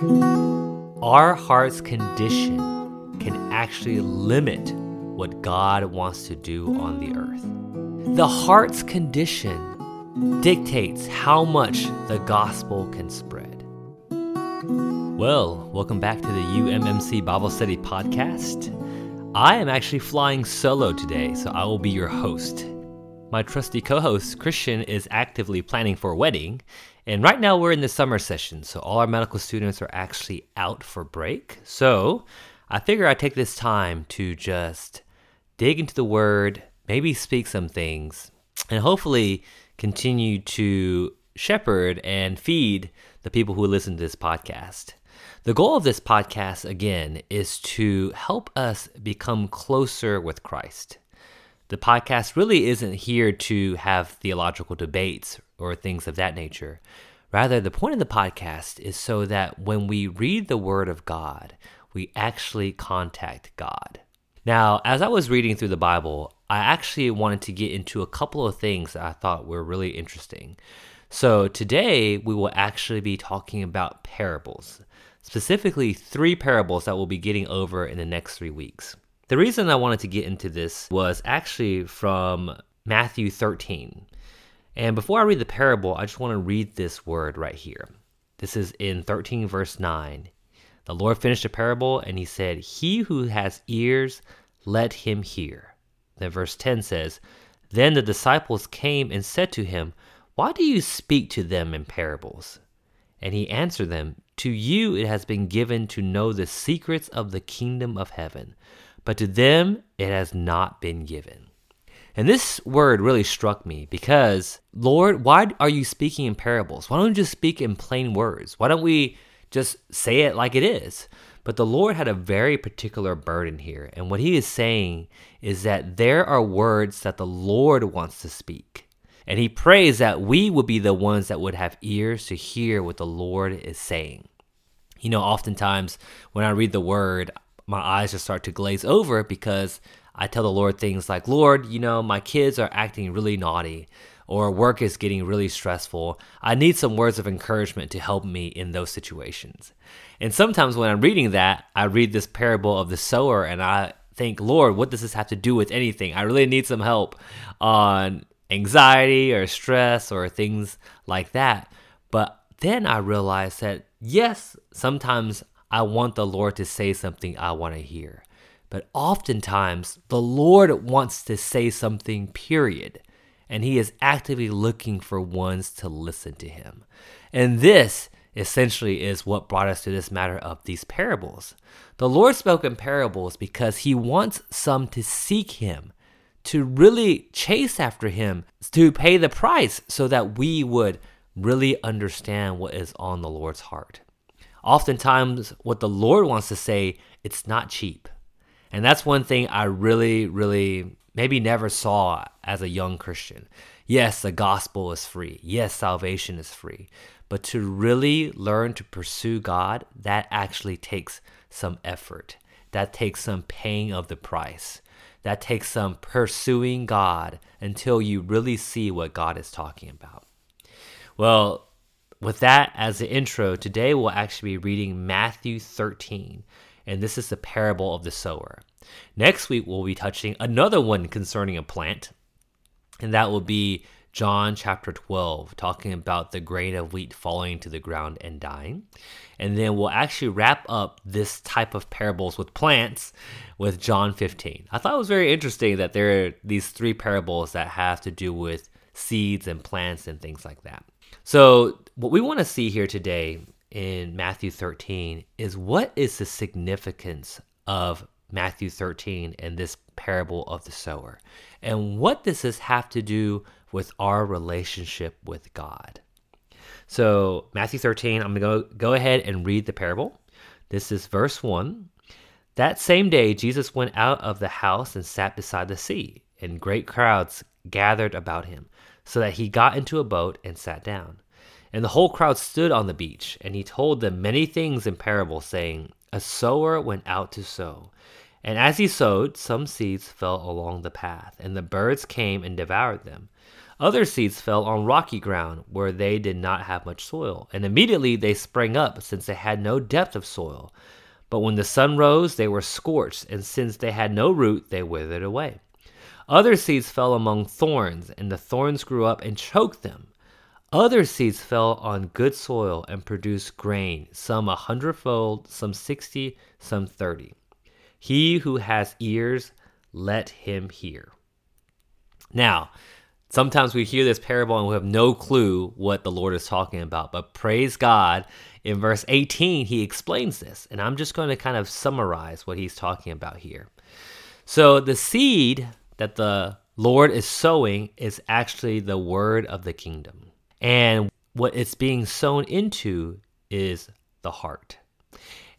Our heart's condition can actually limit what God wants to do on the earth. The heart's condition dictates how much the gospel can spread. Well, welcome back to the UMMC Bible Study Podcast. I am actually flying solo today, so I will be your host. My trusty co host, Christian, is actively planning for a wedding, and right now we're in the summer session, so all our medical students are actually out for break. So I figure I'd take this time to just dig into the Word, maybe speak some things, and hopefully continue to shepherd and feed the people who listen to this podcast. The goal of this podcast, again, is to help us become closer with Christ. The podcast really isn't here to have theological debates or things of that nature. Rather, the point of the podcast is so that when we read the Word of God, we actually contact God. Now, as I was reading through the Bible, I actually wanted to get into a couple of things that I thought were really interesting. So, today we will actually be talking about parables, specifically three parables that we'll be getting over in the next three weeks. The reason I wanted to get into this was actually from Matthew 13. And before I read the parable, I just want to read this word right here. This is in 13, verse 9. The Lord finished a parable and he said, He who has ears, let him hear. Then verse 10 says, Then the disciples came and said to him, Why do you speak to them in parables? And he answered them, To you it has been given to know the secrets of the kingdom of heaven but to them it has not been given. And this word really struck me because, Lord, why are you speaking in parables? Why don't you just speak in plain words? Why don't we just say it like it is? But the Lord had a very particular burden here. And what he is saying is that there are words that the Lord wants to speak. And he prays that we would be the ones that would have ears to hear what the Lord is saying. You know, oftentimes when I read the word, my eyes just start to glaze over because I tell the Lord things like, Lord, you know, my kids are acting really naughty or work is getting really stressful. I need some words of encouragement to help me in those situations. And sometimes when I'm reading that, I read this parable of the sower and I think, Lord, what does this have to do with anything? I really need some help on anxiety or stress or things like that. But then I realized that yes, sometimes I want the Lord to say something I want to hear. But oftentimes, the Lord wants to say something, period. And He is actively looking for ones to listen to Him. And this essentially is what brought us to this matter of these parables. The Lord spoke in parables because He wants some to seek Him, to really chase after Him, to pay the price so that we would really understand what is on the Lord's heart oftentimes what the Lord wants to say, it's not cheap. And that's one thing I really, really maybe never saw as a young Christian. Yes, the gospel is free. Yes, salvation is free. But to really learn to pursue God, that actually takes some effort. That takes some paying of the price. That takes some pursuing God until you really see what God is talking about. Well, with that as the intro, today we'll actually be reading Matthew 13, and this is the parable of the sower. Next week, we'll be touching another one concerning a plant, and that will be John chapter 12, talking about the grain of wheat falling to the ground and dying. And then we'll actually wrap up this type of parables with plants with John 15. I thought it was very interesting that there are these three parables that have to do with seeds and plants and things like that. So, what we want to see here today in Matthew 13 is what is the significance of Matthew 13 and this parable of the sower? And what does this have to do with our relationship with God? So, Matthew 13, I'm going to go, ahead and read the parable. This is verse 1. That same day, Jesus went out of the house and sat beside the sea, and great crowds gathered about him so that he got into a boat and sat down. And the whole crowd stood on the beach, and he told them many things in parables, saying, A sower went out to sow. And as he sowed, some seeds fell along the path, and the birds came and devoured them. Other seeds fell on rocky ground where they did not have much soil, and immediately they sprang up since they had no depth of soil. But when the sun rose, they were scorched, and since they had no root, they withered away. Other seeds fell among thorns, and the thorns grew up and choked them. Other seeds fell on good soil and produced grain, some a hundredfold, some sixty, some thirty. He who has ears, let him hear. Now, sometimes we hear this parable and we have no clue what the Lord is talking about. But praise God, in verse 18, he explains this. And I'm just going to kind of summarize what he's talking about here. So, the seed that the Lord is sowing is actually the word of the kingdom. And what it's being sown into is the heart.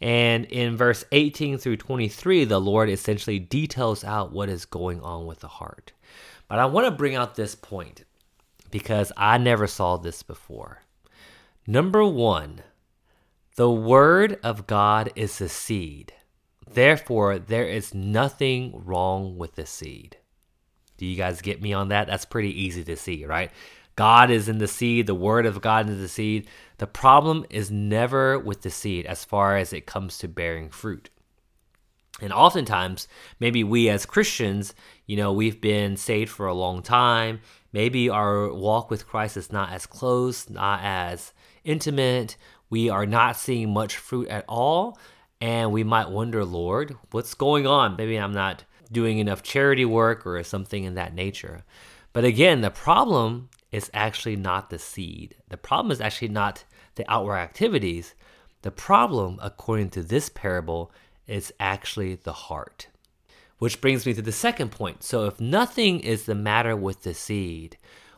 And in verse 18 through 23, the Lord essentially details out what is going on with the heart. But I want to bring out this point because I never saw this before. Number one, the word of God is the seed. Therefore, there is nothing wrong with the seed. Do you guys get me on that? That's pretty easy to see, right? God is in the seed, the word of God is the seed. The problem is never with the seed as far as it comes to bearing fruit. And oftentimes, maybe we as Christians, you know, we've been saved for a long time. Maybe our walk with Christ is not as close, not as intimate. We are not seeing much fruit at all. And we might wonder, Lord, what's going on? Maybe I'm not doing enough charity work or something in that nature. But again, the problem is actually not the seed. The problem is actually not the outward activities. The problem, according to this parable, is actually the heart. Which brings me to the second point. So, if nothing is the matter with the seed,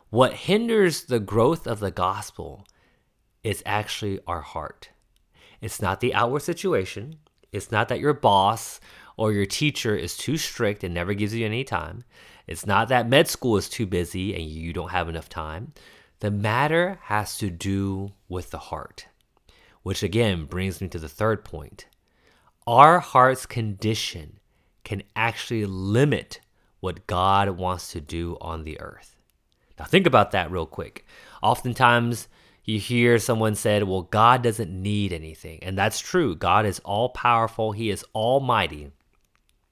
what hinders the growth of the gospel is actually our heart. It's not the outward situation. It's not that your boss or your teacher is too strict and never gives you any time. It's not that med school is too busy and you don't have enough time. The matter has to do with the heart, which again brings me to the third point our heart's condition can actually limit what God wants to do on the earth. Now, think about that real quick. Oftentimes, you hear someone said, Well, God doesn't need anything. And that's true. God is all powerful, He is almighty.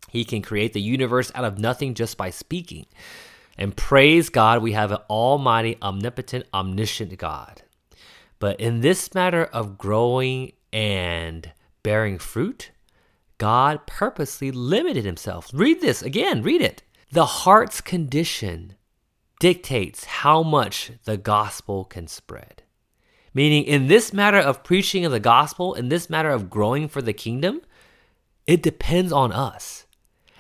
He can create the universe out of nothing just by speaking. And praise God, we have an almighty, omnipotent, omniscient God. But in this matter of growing and bearing fruit, God purposely limited himself. Read this again, read it. The heart's condition dictates how much the gospel can spread. Meaning, in this matter of preaching of the gospel, in this matter of growing for the kingdom, it depends on us.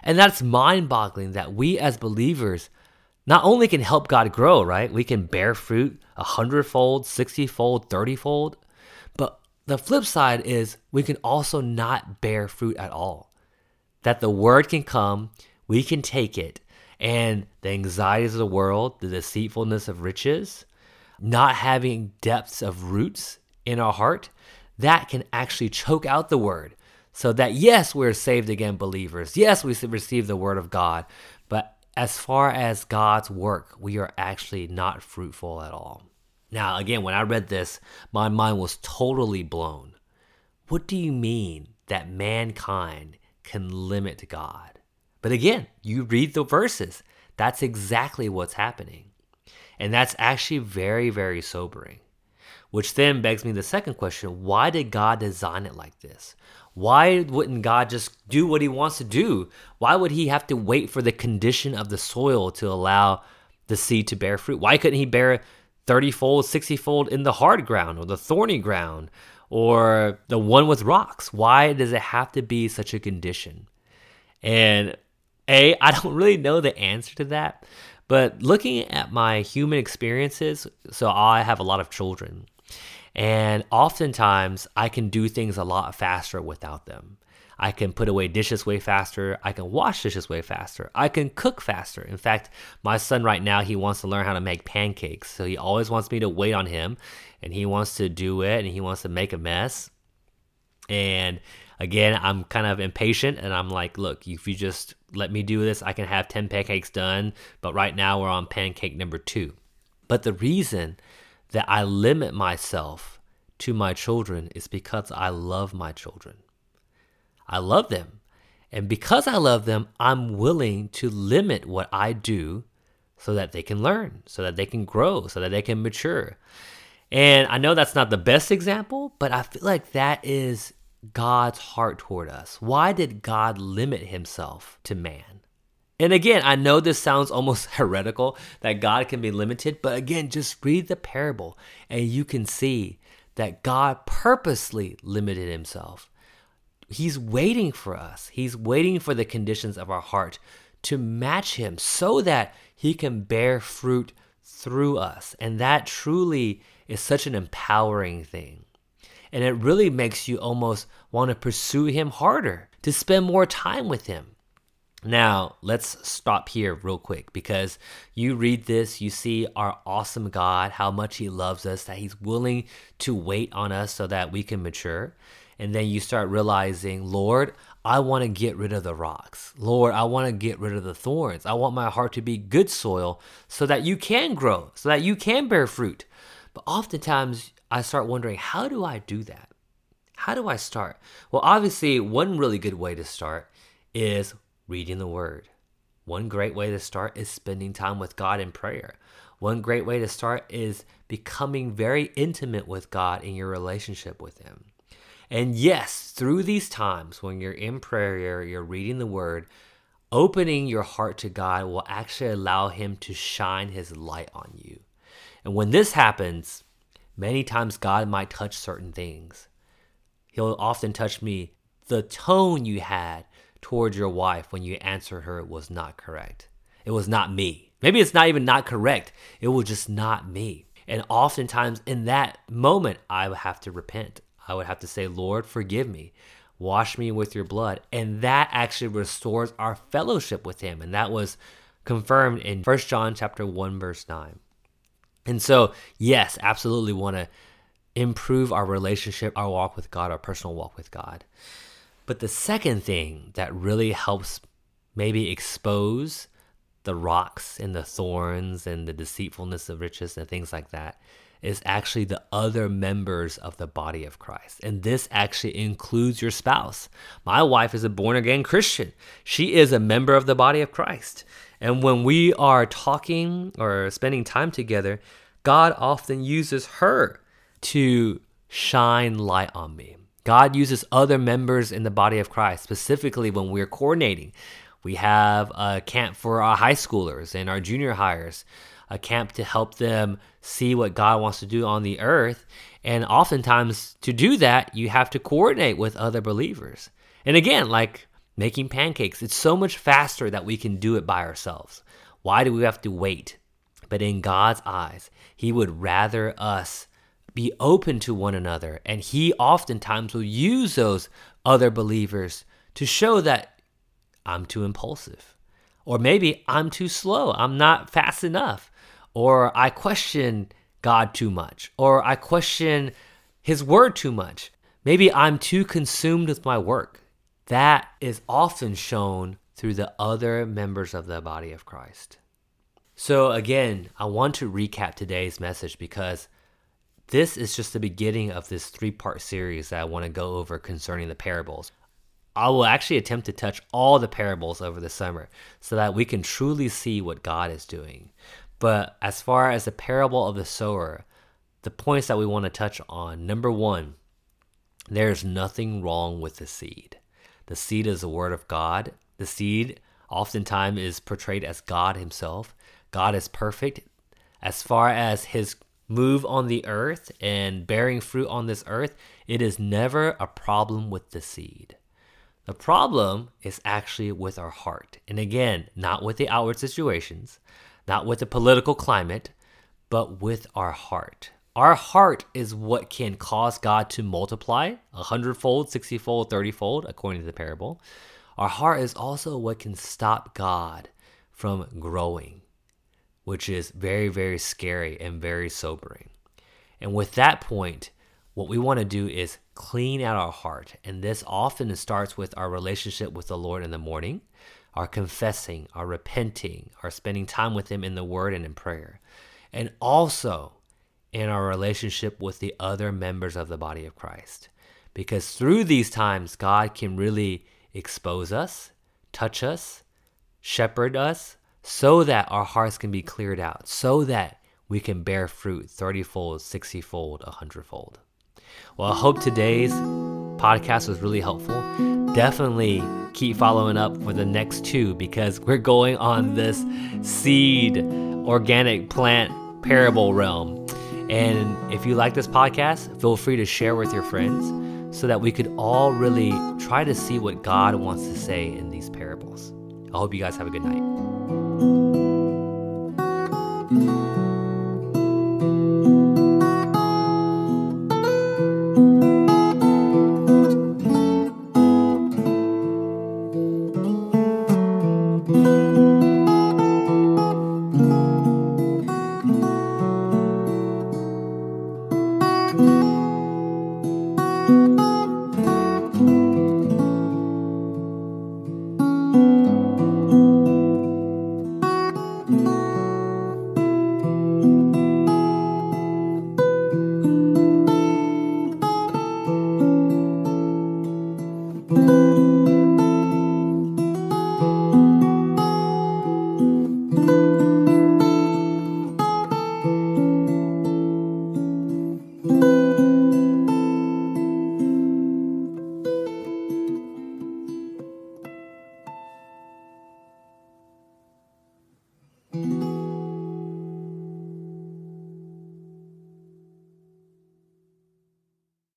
And that's mind boggling that we as believers not only can help God grow, right? We can bear fruit a hundredfold, sixtyfold, thirtyfold, But the flip side is we can also not bear fruit at all. That the word can come, we can take it, and the anxieties of the world, the deceitfulness of riches, not having depths of roots in our heart, that can actually choke out the word. So that yes, we're saved again believers. Yes, we receive the word of God. But as far as God's work, we are actually not fruitful at all. Now, again, when I read this, my mind was totally blown. What do you mean that mankind can limit God? But again, you read the verses. That's exactly what's happening. And that's actually very, very sobering. Which then begs me the second question why did God design it like this? Why wouldn't God just do what he wants to do? Why would he have to wait for the condition of the soil to allow the seed to bear fruit? Why couldn't he bear 30 fold, 60 fold in the hard ground or the thorny ground or the one with rocks? Why does it have to be such a condition? And A, I don't really know the answer to that. But looking at my human experiences, so I have a lot of children, and oftentimes I can do things a lot faster without them. I can put away dishes way faster. I can wash dishes way faster. I can cook faster. In fact, my son right now, he wants to learn how to make pancakes. So he always wants me to wait on him and he wants to do it and he wants to make a mess. And again, I'm kind of impatient and I'm like, look, if you just let me do this, I can have 10 pancakes done. But right now we're on pancake number two. But the reason that I limit myself to my children is because I love my children. I love them. And because I love them, I'm willing to limit what I do so that they can learn, so that they can grow, so that they can mature. And I know that's not the best example, but I feel like that is God's heart toward us. Why did God limit himself to man? And again, I know this sounds almost heretical that God can be limited, but again, just read the parable and you can see that God purposely limited himself. He's waiting for us, He's waiting for the conditions of our heart to match Him so that He can bear fruit through us. And that truly is such an empowering thing. And it really makes you almost want to pursue Him harder, to spend more time with Him. Now, let's stop here real quick because you read this, you see our awesome God, how much He loves us, that He's willing to wait on us so that we can mature. And then you start realizing, Lord, I want to get rid of the rocks. Lord, I want to get rid of the thorns. I want my heart to be good soil so that you can grow, so that you can bear fruit. But oftentimes, I start wondering, how do I do that? How do I start? Well, obviously, one really good way to start is reading the Word. One great way to start is spending time with God in prayer. One great way to start is becoming very intimate with God in your relationship with Him. And yes, through these times when you're in prayer, you're reading the Word, opening your heart to God will actually allow Him to shine His light on you. And when this happens, many times God might touch certain things. He'll often touch me. The tone you had towards your wife when you answered her it was not correct. It was not me. Maybe it's not even not correct. It was just not me. And oftentimes in that moment, I would have to repent. I would have to say, Lord, forgive me. Wash me with your blood. And that actually restores our fellowship with him. And that was confirmed in 1 John chapter 1, verse 9. And so, yes, absolutely want to improve our relationship, our walk with God, our personal walk with God. But the second thing that really helps maybe expose the rocks and the thorns and the deceitfulness of riches and things like that is actually the other members of the body of Christ. And this actually includes your spouse. My wife is a born again Christian, she is a member of the body of Christ. And when we are talking or spending time together, God often uses her to shine light on me. God uses other members in the body of Christ, specifically when we're coordinating. We have a camp for our high schoolers and our junior hires, a camp to help them see what God wants to do on the earth. And oftentimes, to do that, you have to coordinate with other believers. And again, like making pancakes, it's so much faster that we can do it by ourselves. Why do we have to wait? But in God's eyes, He would rather us be open to one another. And he oftentimes will use those other believers to show that I'm too impulsive. Or maybe I'm too slow. I'm not fast enough. Or I question God too much. Or I question his word too much. Maybe I'm too consumed with my work. That is often shown through the other members of the body of Christ. So, again, I want to recap today's message because this is just the beginning of this three part series that I want to go over concerning the parables. I will actually attempt to touch all the parables over the summer so that we can truly see what God is doing. But as far as the parable of the sower, the points that we want to touch on number one, there's nothing wrong with the seed. The seed is the word of God. The seed oftentimes is portrayed as God Himself. God is perfect. As far as His move on the earth and bearing fruit on this earth, it is never a problem with the seed. The problem is actually with our heart. And again, not with the outward situations, not with the political climate, but with our heart. Our heart is what can cause God to multiply a hundredfold, sixtyfold, thirtyfold, according to the parable. Our heart is also what can stop God from growing which is very, very scary and very sobering. And with that point, what we want to do is clean out our heart. And this often starts with our relationship with the Lord in the morning, our confessing, our repenting, our spending time with Him in the Word and in prayer. and also in our relationship with the other members of the body of Christ. Because through these times, God can really expose us, touch us, shepherd us, so that our hearts can be cleared out, so that we can bear fruit 30 fold, 60 fold, 100 fold. Well, I hope today's podcast was really helpful. Definitely keep following up for the next two because we're going on this seed organic plant parable realm. And if you like this podcast, feel free to share with your friends so that we could all really try to see what God wants to say in these parables. I hope you guys have a good night. thank you